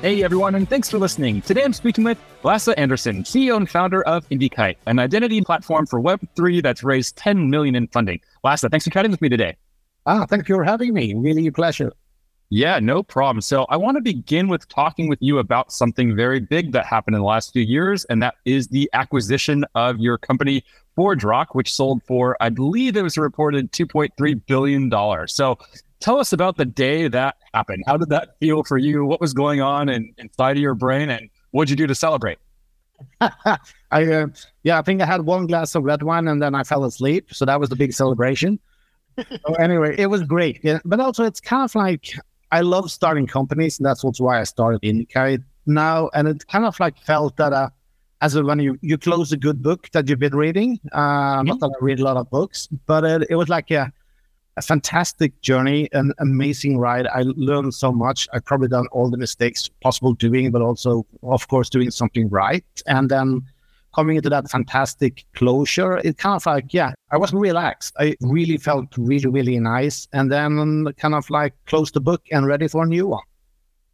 Hey everyone, and thanks for listening. Today I'm speaking with Lasse Andresen, CEO and founder of IndyKite, an identity platform for Web3 that's raised 10 million in funding. Lasse, thanks for chatting with me today. Ah, thank you for having me. Really a pleasure. Yeah, no problem. So I want to begin with talking with you about something very big that happened in the last few years, and that is the acquisition of your company ForgeRock, which sold for, I believe it was reported $2.3 billion. So tell us about the day that happened. How did that feel for you? What was going on in, inside of your brain, and what'd you do to celebrate? I uh, yeah, I think I had one glass of red wine and then I fell asleep. So that was the big celebration. so anyway, it was great. Yeah, but also, it's kind of like I love starting companies, and that's also why I started IndyKite now. And it kind of like felt that uh, as a, when you you close a good book that you've been reading. Uh, mm-hmm. Not that I read a lot of books, but it, it was like a a fantastic journey, an amazing ride. I learned so much. I probably done all the mistakes possible doing, but also, of course, doing something right. And then coming into that fantastic closure, it kind of like, yeah, I was relaxed. I really felt really, really nice. And then kind of like closed the book and ready for a new one.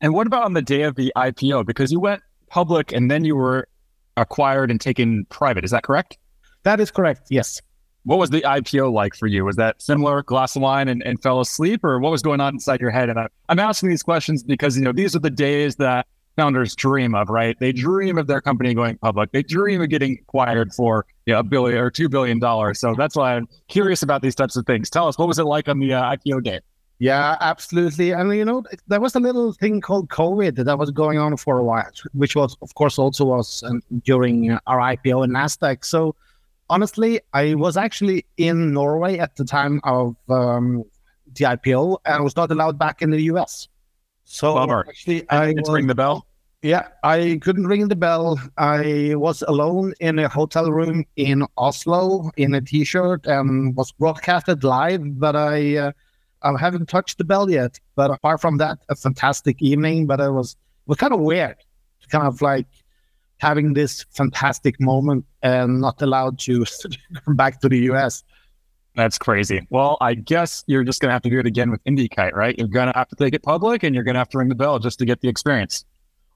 And what about on the day of the IPO? Because you went public and then you were acquired and taken private. Is that correct? That is correct. Yes. What was the IPO like for you? Was that similar, glass of wine and, and fell asleep, or what was going on inside your head? And I, I'm asking these questions because you know these are the days that founders dream of, right? They dream of their company going public. They dream of getting acquired for you know, a billion or two billion dollars. So that's why I'm curious about these types of things. Tell us, what was it like on the uh, IPO day? Yeah, absolutely. And you know, there was a little thing called COVID that was going on for a while, which was, of course, also was um, during our IPO in Nasdaq. So honestly, I was actually in Norway at the time of um, the IPO and was not allowed back in the US. So Bummer. actually, I didn't ring the bell. Yeah, I couldn't ring the bell. I was alone in a hotel room in Oslo in a t-shirt and was broadcasted live, but I uh, I haven't touched the bell yet. But apart from that, a fantastic evening. But it was it was kind of weird, to kind of like having this fantastic moment and not allowed to come back to the US. That's crazy. Well, I guess you're just going to have to do it again with IndyKite, right? You're going to have to take it public and you're going to have to ring the bell just to get the experience.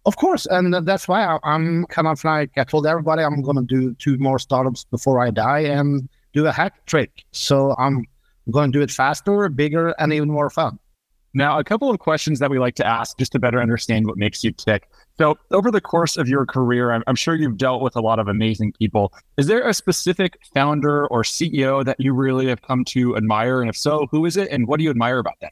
Of course. And that's why I'm kind of like, I told everybody I'm going to do two more startups before I die and do a hack trick. So I'm going to do it faster, bigger, and even more fun. Now, a couple of questions that we like to ask just to better understand what makes you tick. So, over the course of your career, I'm, I'm, sure you've dealt with a lot of amazing people. Is there a specific founder or CEO that you really have come to admire? And if so, who is it and what do you admire about them?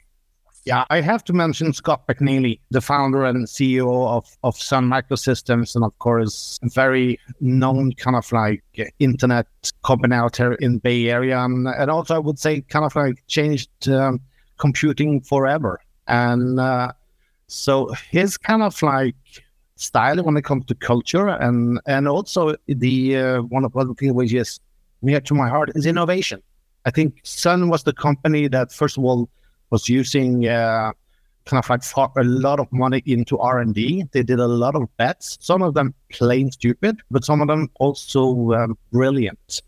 Yeah, I have to mention Scott McNealy, the founder and CEO of, of Sun Microsystems, and of course, very known kind of like internet company out here in Bay Area. And, and also, I would say, kind of like changed um, computing forever. And uh, so his kind of like style when it comes to culture and and also the uh, one of the things which is near to my heart is innovation. I think Sun was the company that first of all was using uh, kind of like a lot of money into R and D. They did a lot of bets, some of them plain stupid, but some of them also um, brilliant.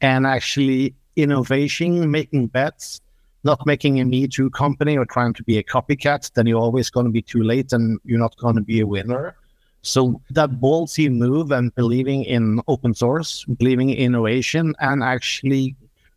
And actually, innovation, making bets, not making a Me Too company or trying to be a copycat, then you're always going to be too late and you're not going to be a winner. So that ballsy move and believing in open source, believing in innovation, and actually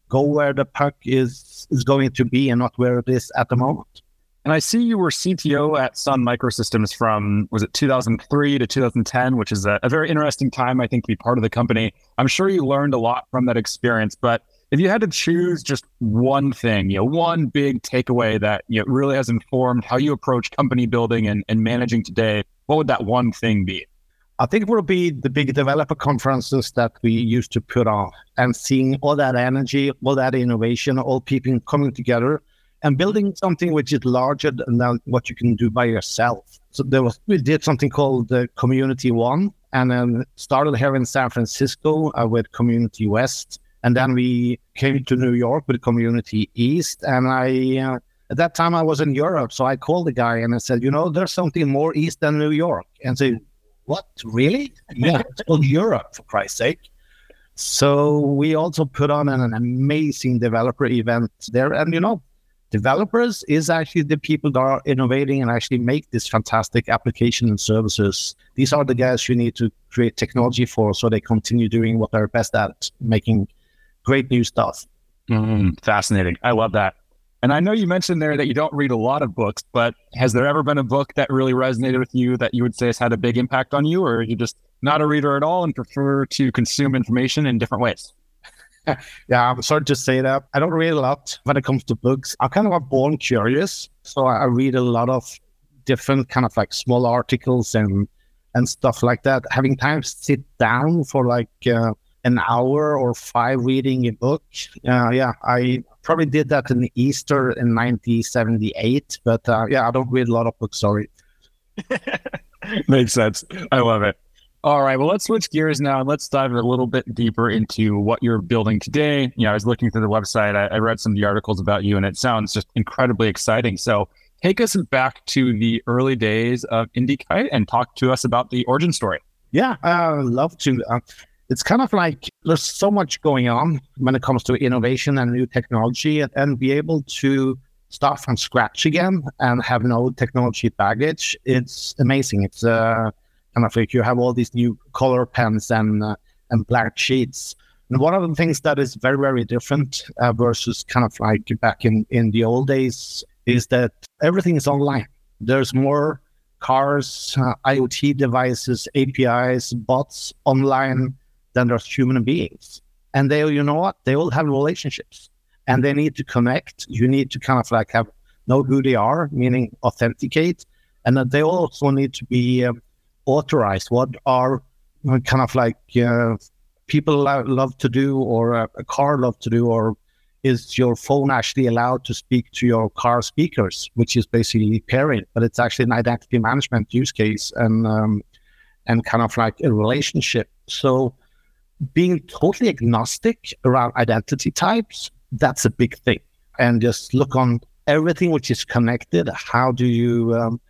go where the puck is is going to be and not where it is at the moment. And I see you were CTO at Sun Microsystems from was it 2003 to 2010, which is a, a very interesting time, I think, to be part of the company. I'm sure you learned a lot from that experience, but if you had to choose just one thing, you know, one big takeaway that you know really has informed how you approach company building and, and managing today, what would that one thing be? I think it will be the big developer conferences that we used to put on and seeing all that energy, all that innovation, all people coming together and building something which is larger than what you can do by yourself. So there was we did something called the Community One, and then started here in San Francisco uh, with Community West, and then we came to New York with Community East, and I. Uh, at that time, I was in Europe, so I called the guy and I said, "You know, there's something more east than New York." And say, "What? Really? Yeah, it's called Europe, for Christ's sake." So we also put on an, an amazing developer event there, and you know, developers is actually the people that are innovating and actually make this fantastic application and services. These are the guys you need to create technology for so they continue doing what they're best at, making great new stuff. Mm, fascinating. I love that. And I know you mentioned there that you don't read a lot of books, but has there ever been a book that really resonated with you that you would say has had a big impact on you, or are you just not a reader at all and prefer to consume information in different ways? yeah, I'm sorry to say that. I don't read a lot when it comes to books. I'm kind of born curious, so I read a lot of different kind of like small articles and and stuff like that. Having time to sit down for like uh, an hour or five reading a book, uh, yeah, I probably did that in Easter in 1978. But uh, yeah, I don't read a lot of books. Sorry. Makes sense. I love it. All right. Well, let's switch gears now and let's dive a little bit deeper into what you're building today. You know, I was looking through the website. I, I read some of the articles about you, and it sounds just incredibly exciting. So, take us back to the early days of IndyKite and talk to us about the origin story. Yeah, I love to. Uh, it's kind of like there's so much going on when it comes to innovation and new technology, and, be able to start from scratch again and have no technology baggage. It's amazing. It's uh, kind of like you have all these new color pens and uh, and black sheets. And one of the things that is very very different uh, versus kind of like back in in the old days is that everything is online. There's more cars, uh, IoT devices, APIs, bots online than there's human beings. And they, you know what? They all have relationships, and they need to connect. You need to kind of like have know who they are, meaning authenticate, and that they also need to be um, authorized, what are kind of like uh, people love to do or a, a, car love to do, or is your phone actually allowed to speak to your car speakers, which is basically pairing, but it's actually an identity management use case and um, and kind of like a relationship. So being totally agnostic around identity types, that's a big thing. And just look on everything which is connected. How do you um,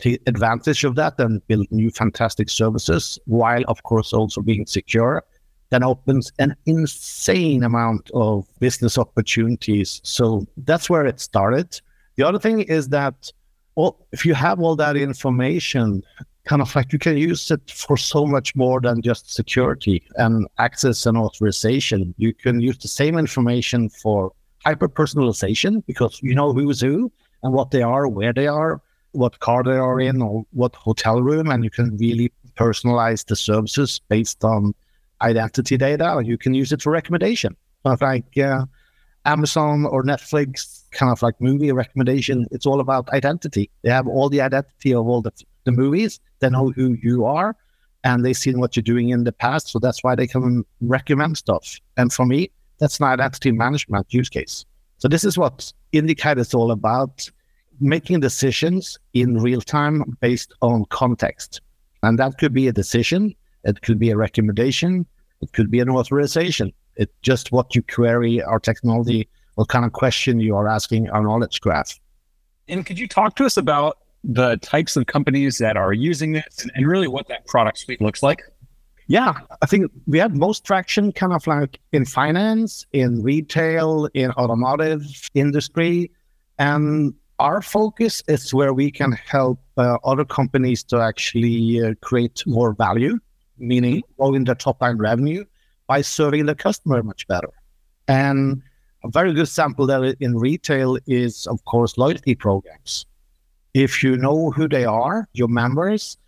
take advantage of that and build new fantastic services while of course also being secure that opens an insane amount of business opportunities so that's where it started the other thing is that well if you have all that information kind of like you can use it for so much more than just security and access and authorization you can use the same information for hyper personalization because you know who's who and what they are where they are what car they are in or what hotel room, and you can really personalize the services based on identity data. You can use it for recommendation, like uh, Amazon or Netflix, kind of like movie recommendation. It's all about identity. They have all the identity of all the, the movies. They know who you are, and they've seen what you're doing in the past. So that's why they can recommend stuff. And for me, that's an identity management use case. So this is what IndyKite is all about making decisions in real time based on context. And that could be a decision, it could be a recommendation, it could be an authorization. It's just what you query our technology, what kind of question you are asking our knowledge graph. And could you talk to us about the types of companies that are using this and, and really what that product suite looks like? Yeah, I think we have most traction kind of like in finance, in retail, in automotive industry. And our focus is where we can help uh, other companies to actually uh, create more value, meaning growing the top line revenue by serving the customer much better. And a very good example there in retail is, of course, loyalty programs. If you know who they are, your members,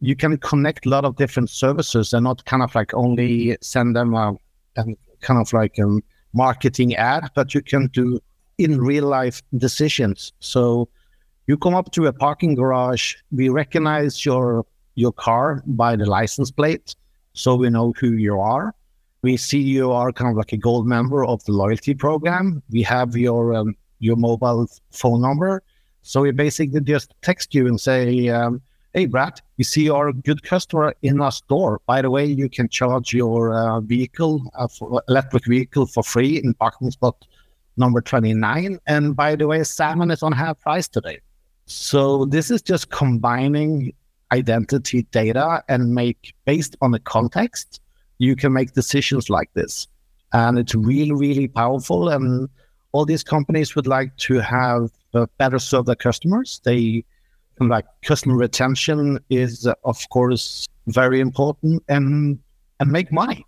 you can connect a lot of different services and not kind of like only send them a, a kind of like a marketing ad, but you can do in real life decisions. So you come up to a parking garage, we recognize your your car by the license plate, so we know who you are. We see you are kind of like a gold member of the loyalty program. We have your um, your mobile phone number. So we basically just text you and say, um, "Hey, Brad, you see you're a good customer in our store. By the way, you can charge your uh, vehicle, uh, electric vehicle, for free in parking spot number 29. And by the way, salmon is on half price today." So this is just combining identity data and make based on the context, you can make decisions like this. And it's really, really powerful. And all these companies would like to have uh, better serve their customers. They like customer retention is, uh, of course, very important and and make money.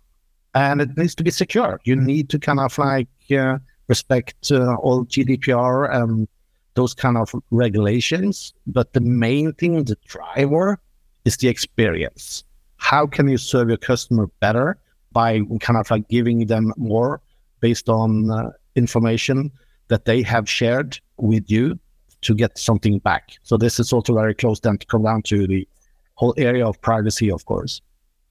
And it needs to be secure. You need to kind of like uh, respect uh, all GDPR and those kind of regulations. But the main thing, the driver, is the experience. How can you serve your customer better by kind of like giving them more based on uh, information that they have shared with you to get something back? So this is also very close then to come down to the whole area of privacy, of course.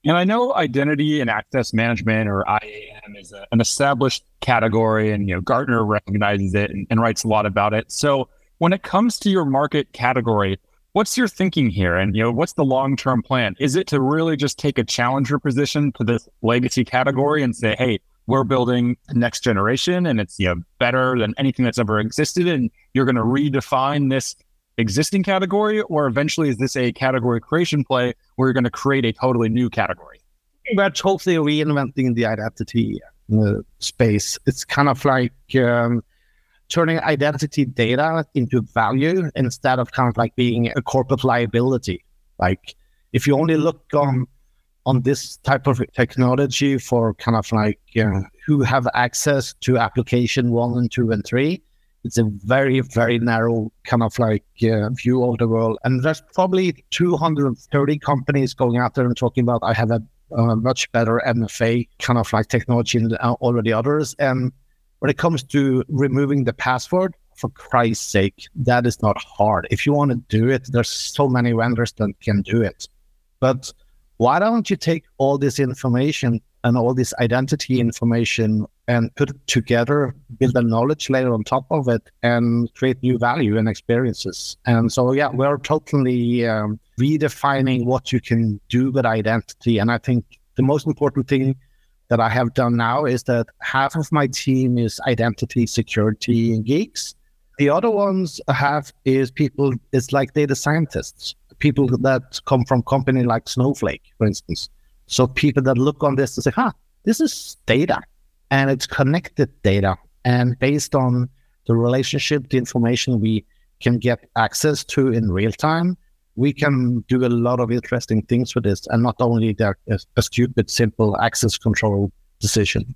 And I know identity and access management or IAM is a, an established category, and you know Gartner recognizes it and, and writes a lot about it. So when it comes to your market category, what's your thinking here? And you know, what's the long-term plan? Is it to really just take a challenger position to this legacy category and say, hey, we're building the next generation and it's you know better than anything that's ever existed, and you're going to redefine this existing category, or eventually is this a category creation play where you're going to create a totally new category? We're totally reinventing the identity uh, space. It's kind of like um, turning identity data into value instead of kind of like being a corporate liability. Like if you only look on on this type of technology for kind of like who have access to application one and two and three, it's a very very narrow kind of like uh, view of the world. And there's probably 230 companies going out there and talking about I have a uh, much better MFA kind of like technology than all of the others. And when it comes to removing the password, for Christ's sake, that is not hard. If you want to do it, there's so many vendors that can do it. But why don't you take all this information and all this identity information and put it together, build a knowledge layer on top of it, and create new value and experiences? And so, yeah, we're totally um, redefining what you can do with identity. And I think the most important thing that I have done now is that half of my team is identity security geeks. The other ones I have is people it's like data scientists, people that come from company like Snowflake, for instance. So people that look on this and say, huh, this is data and it's connected data. And based on the relationship, the information we can get access to in real time, we can do a lot of interesting things with this and not only that, a, a stupid, simple access control decision.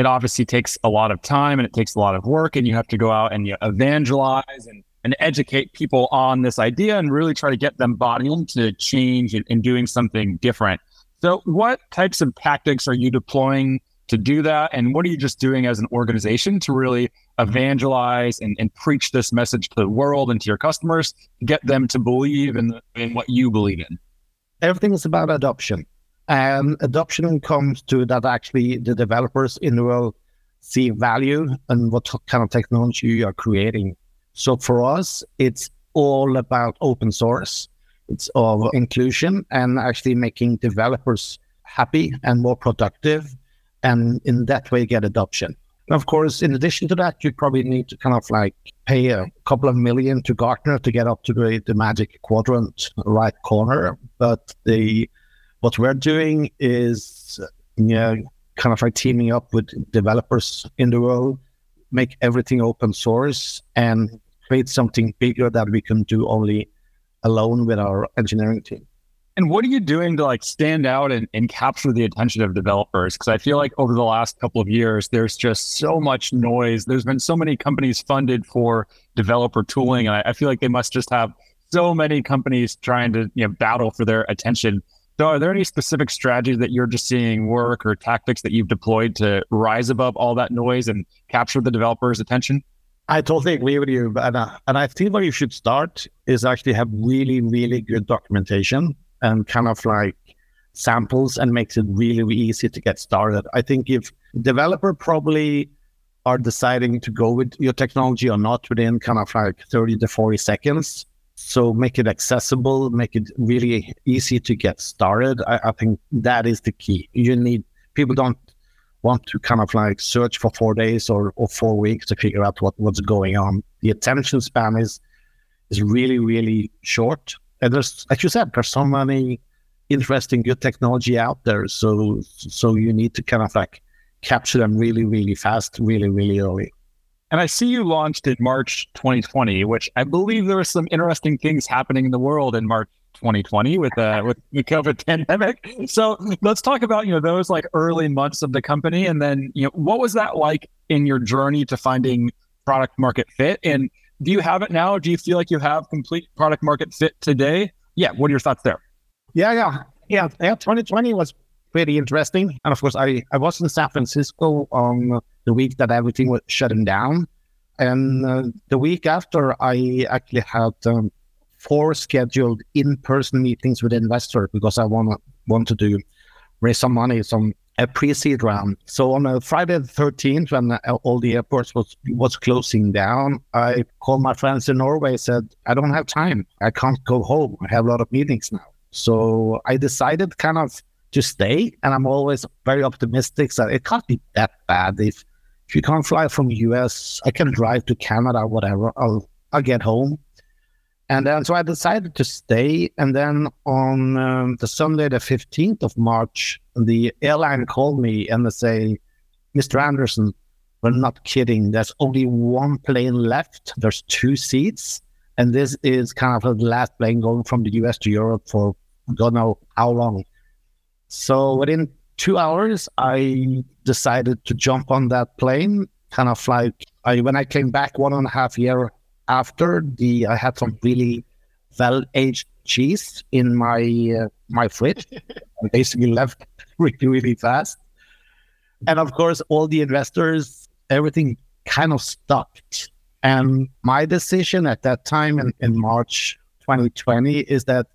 it obviously takes a lot of time and it takes a lot of work, and you have to go out and you evangelize and, and educate people on this idea and really try to get them bought into change and, and doing something different. So, what types of tactics are you deploying to do that? And what are you just doing as an organization to really evangelize and, and preach this message to the world and to your customers, get them to believe in, in what you believe in? Everything is about adoption. And adoption comes to that actually the developers in the world see value and what kind of technology you are creating. So for us, it's all about open source. It's of inclusion and actually making developers happy and more productive and in that way get adoption. And of course, in addition to that, you probably need to kind of like pay a couple of million to Gartner to get up to the, the magic quadrant right corner. But the what we're doing is know, kind of like teaming up with developers in the world, make everything open source and create something bigger that we can do only alone with our engineering team. And what are you doing to like stand out and, and capture the attention of developers? Because I feel like over the last couple of years, there's just so much noise. There's been so many companies funded for developer tooling. And I, I feel like they must just have so many companies trying to you know, battle for their attention. So, are there any specific strategies that you're just seeing work or tactics that you've deployed to rise above all that noise and capture the developer's attention? I totally agree with you, and uh, and I think where you should start is actually have really really good documentation and kind of like samples and makes it really, really easy to get started. I think if developer probably are deciding to go with your technology or not within kind of like 30 to 40 seconds, so make it accessible, make it really easy to get started. I, I, think that is the key. You need people don't want to kind of like search for four days or, or four weeks to figure out what, what's going on. The attention span is is really, really short. And there's like you said, there's so many interesting good technology out there. So so you need to kind of like capture them really, really fast, really, really early. And I see you launched in March 2020, which I believe there were some interesting things happening in the world in March 2020 with uh, with the COVID pandemic. So let's talk about you know those like early months of the company, and then you know what was that like in your journey to finding product market fit? And do you have it now? Do you feel like you have complete product market fit today? Yeah. What are your thoughts there? Yeah, yeah, yeah. Yeah, 2020 was pretty interesting, and of course, I I was in San Francisco on the week that everything was shutting down. And uh, the week after, I actually had um, four scheduled in-person meetings with investors because I want wanted to do raise some money, some a pre-seed round. So on a Friday the 13th, when uh, all the airports was was closing down, I called my friends in Norway. Said I don't have time. I can't go home. I have a lot of meetings now. So I decided kind of to stay, and I'm always very optimistic that it can't be that bad if if you can't fly from US, I can drive to Canada, whatever. I'll I'll get home. And then so I decided to stay. And then on um, the Sunday, the 15th of March, the airline called me and they say, Mr. Andresen, we're not kidding. There's only one plane left. There's two seats. And this is kind of the last plane going from the US to Europe for God know how long. So within two hours, I decided to jump on that plane. Kind of like I, when I came back one and a half year after the, I had some really well aged cheese in my uh, my fridge. I basically left really really fast, and of course, all the investors, everything kind of stopped. And my decision at that time in, in March 2020 is that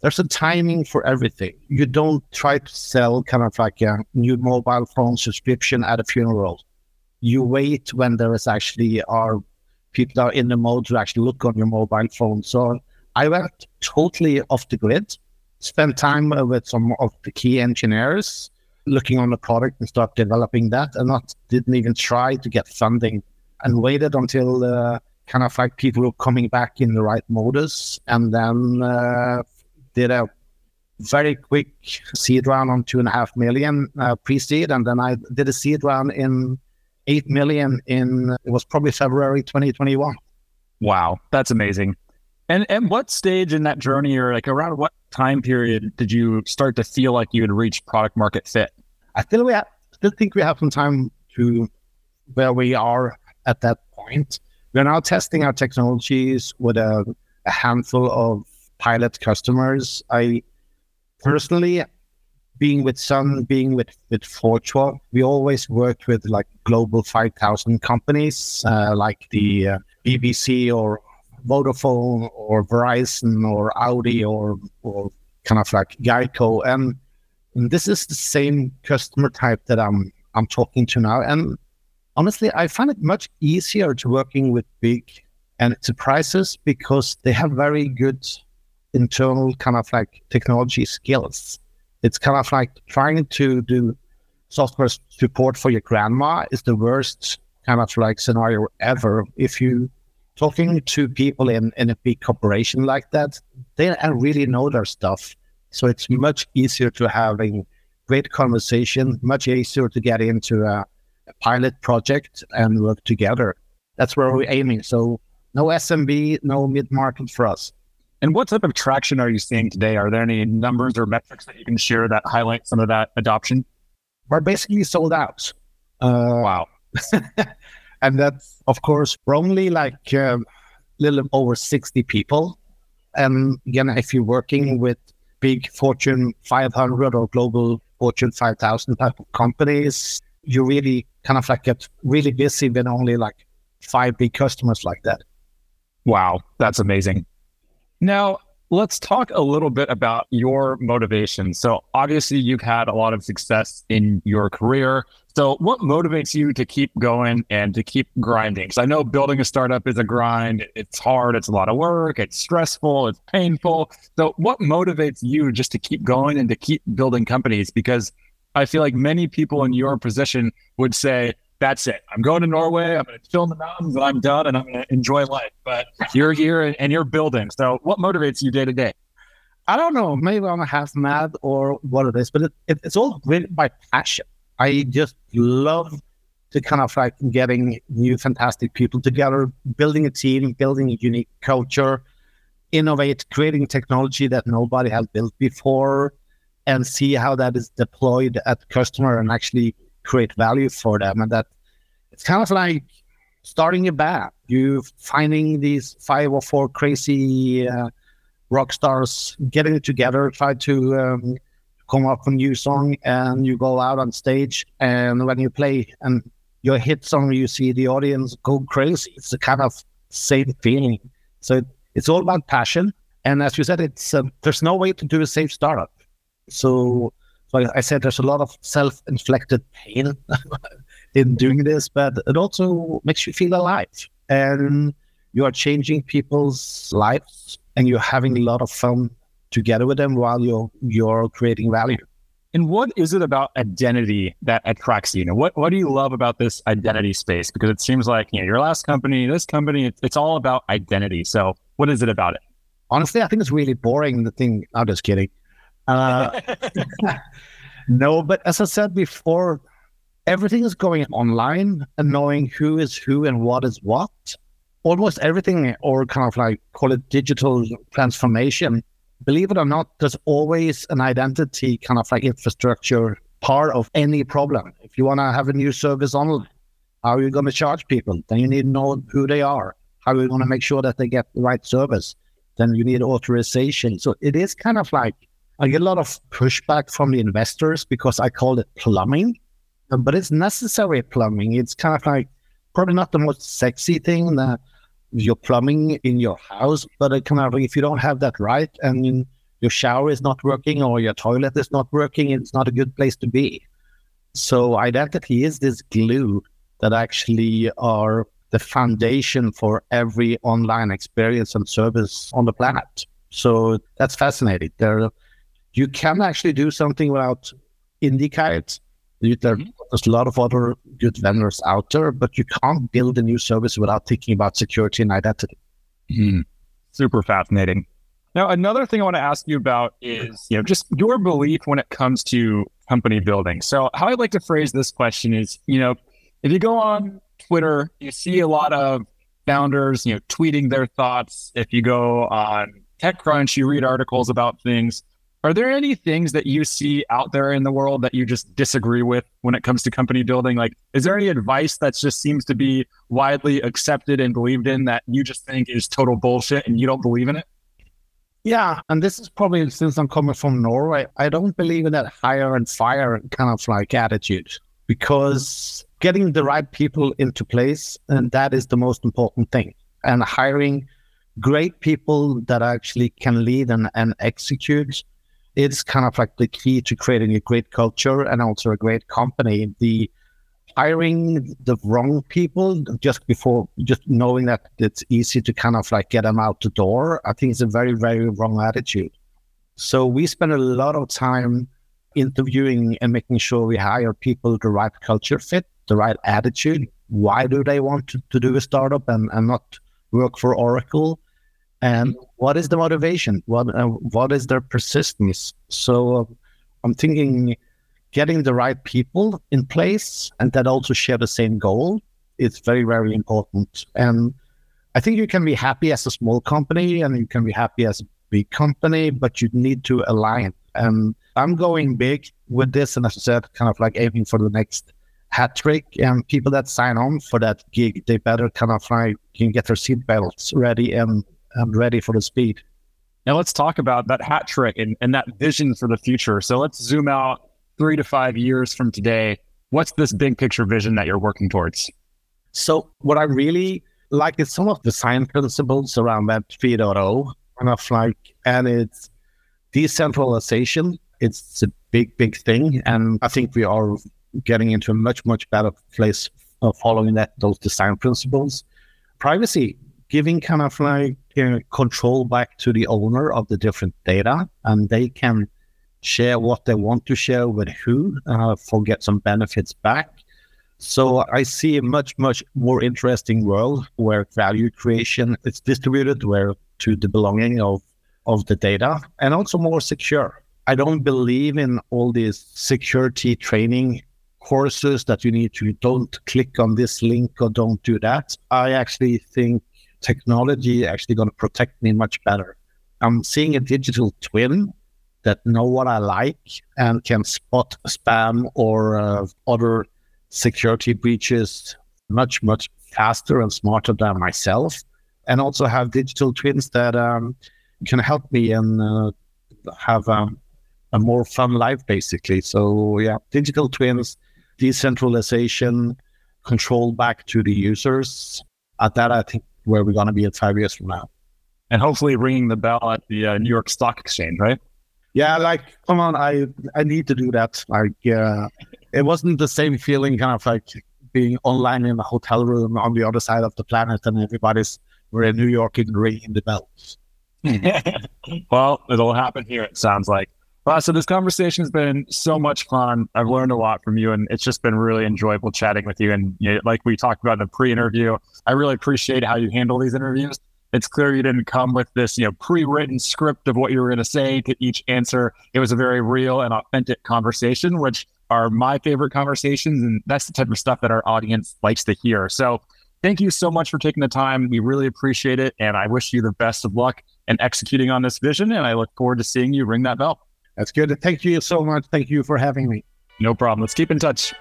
there's a timing for everything. You don't try to sell kind of like a new mobile phone subscription at a funeral. You wait when there is actually are people are in the mode to actually look on your mobile phone. So I went totally off the grid, spent time with some of the key engineers looking on the product and start developing that and not didn't even try to get funding and waited until uh, kind of like people were coming back in the right modus and then uh, did a very quick seed round on two and a half million uh, pre-seed, and then I did a seed round in eight million in it was probably February 2021. Wow, that's amazing. And and what stage in that journey, or like around what time period, did you start to feel like you had reached product market fit? I still we have, still think we have some time to where we are at that point. We're now testing our technologies with a, a handful of pilot customers. I personally, being with Sun, being with with ForgeRock, we always worked with like global five thousand companies, uh, like the uh, BBC or Vodafone or Verizon or Audi or or kind of like Geico, and, and this is the same customer type that I'm I'm talking to now. And honestly, I find it much easier to working with big enterprises because they have very good internal kind of like technology skills. It's kind of like trying to do software support for your grandma is the worst kind of like scenario ever. If you talking to people in, in a big corporation like that, they really know their stuff. So it's much easier to having great conversation, much easier to get into a, a pilot project and work together. That's where we're aiming. So no SMB, no mid market for us. And what type of traction are you seeing today? Are there any numbers or metrics that you can share that highlight some of that adoption? We're basically sold out. Uh, wow. and that's, of course, we're only like a um, little over 60 people. And again, if you're working with big Fortune 500 or global Fortune 5000 type of companies, you really kind of like get really busy with only like five big customers like that. Wow, that's amazing. Now, let's talk a little bit about your motivation. So, obviously, you've had a lot of success in your career. So, what motivates you to keep going and to keep grinding? Because I know building a startup is a grind. It's hard. It's a lot of work. It's stressful. It's painful. So, what motivates you just to keep going and to keep building companies? Because I feel like many people in your position would say, that's it. I'm going to Norway. I'm going to chill in the mountains and I'm done and I'm going to enjoy life. But you're here and you're building. So what motivates you day to day? I don't know. Maybe I'm half mad or what it is, but it, it, it's all driven by passion. I just love to kind of like getting new fantastic people together, building a team, building a unique culture, innovate, creating technology that nobody has built before, and see how that is deployed at customer and actually create value for them. And that it's kind of like starting a band. You finding these five or four crazy uh, rock stars getting it together, try to um, come up with a new song, and you go out on stage. And when you play and your hit song, you see the audience go crazy. It's a kind of same feeling. So it's all about passion. And as you said, it's uh, there's no way to do a safe startup. So so I, I said there's a lot of self-inflicted pain in doing this, but it also makes you feel alive. And you are changing people's lives and you're having a lot of fun together with them while you're you're creating value. And what is it about identity that attracts you? you know, what what do you love about this identity space? Because it seems like you know your last company, this company, it's, it's all about identity. So what is it about it? Honestly, I think it's really boring. The thing, I'm just kidding. Uh, no, but as I said before, everything is going online and knowing who is who and what is what. Almost everything, or kind of like call it digital transformation. Believe it or not, there's always an identity kind of like infrastructure part of any problem. If you want to have a new service online, how are you going to charge people? Then you need to know who they are. How are you going to make sure that they get the right service? Then you need authorization. So it is kind of like I get a lot of pushback from the investors because I call it plumbing, um, but it's necessary plumbing. It's kind of like probably not the most sexy thing that you're plumbing in your house, but it kind of if you don't have that right and your shower is not working or your toilet is not working, it's not a good place to be. So identity is this glue that actually are the foundation for every online experience and service on the planet. So that's fascinating. There you can actually do something without IndyKite. mm-hmm. There's a lot of other good vendors out there, but you can't build a new service without thinking about security and identity. Mm-hmm. Super fascinating. Now, another thing I want to ask you about is, you know, just your belief when it comes to company building. So, how I'd like to phrase this question is, you know, if you go on Twitter, you see a lot of founders, you know, tweeting their thoughts. If you go on TechCrunch, you read articles about things. Are there any things that you see out there in the world that you just disagree with when it comes to company building? Like, is there any advice that just seems to be widely accepted and believed in that you just think is total bullshit and you don't believe in it? Yeah, and this is probably since I'm coming from Norway, I don't believe in that hire and fire kind of like attitude because getting the right people into place and that is the most important thing. And hiring great people that actually can lead and, and execute it's kind of like the key to creating a great culture and also a great company. The hiring the wrong people just before just knowing that it's easy to kind of like get them out the door, I think it's a very, very wrong attitude. So we spend a lot of time interviewing and making sure we hire people the right culture fit, the right attitude. Why do they want to, to do a startup and, and not work for Oracle? And what is the motivation what uh, what is their persistence so uh, i'm thinking getting the right people in place and that also share the same goal is very very important and I think you can be happy as a small company and you can be happy as a big company, but you need to align. And I'm going big with this, and as I said, kind of like aiming for the next hat trick. And people that sign on for that gig, they better kind of like can get their seatbelts ready and, and ready for the speed. Now let's talk about that hat trick and, and that vision for the future. So let's zoom out three to five years from today. What's this big picture vision that you're working towards? So what I really like is some of the design principles around Web 3.0, kind of like, and it's decentralization. It's a big, big thing. And I think we are getting into a much, much better place of following that, those design principles. Privacy, giving kind of like you control back to the owner of the different data, and they can share what they want to share with who uh, for get some benefits back. So I see a much, much more interesting world where value creation is distributed where to the belonging of, of the data and also more secure. I don't believe in all these security training courses that you need to don't click on this link or don't do that. I actually think technology actually going to protect me much better. I'm seeing a digital twin that know what I like and can spot spam or uh, other security breaches much, much faster and smarter than myself. And also have digital twins that um, can help me and uh, have um, a more fun life, basically. So, yeah, digital twins, decentralization, control back to the users. At that, I think where we're going to be in five years from now. And hopefully ringing the bell at the uh, New York Stock Exchange, right? Yeah, like come on, I I need to do that. Like uh, it wasn't the same feeling, kind of like being online in a hotel room on the other side of the planet, and everybody's we're in New York and ringing the bells. well, it'll happen here. It sounds like. Well, so this conversation has been so much fun. I've learned a lot from you, and it's just been really enjoyable chatting with you. And you know, like we talked about in the pre-interview, I really appreciate how you handle these interviews it's clear you didn't come with this, you know, pre-written script of what you were going to say to each answer. It was a very real and authentic conversation, which are my favorite conversations, and that's the type of stuff that our audience likes to hear. So, thank you so much for taking the time. We really appreciate it, and I wish you the best of luck in executing on this vision. And I look forward to seeing you ring that bell. That's good. Thank you so much. Thank you for having me. No problem. Let's keep in touch.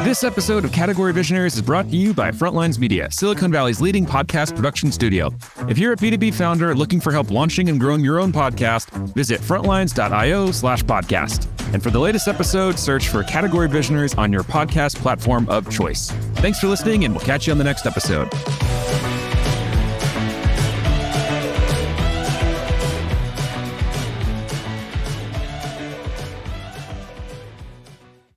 This episode of Category Visionaries is brought to you by Frontlines Media, Silicon Valley's leading podcast production studio. If you're a B2B founder looking for help launching and growing your own podcast, visit frontlines.io slash podcast. And for the latest episode, search for Category Visionaries on your podcast platform of choice. Thanks for listening, and we'll catch you on the next episode.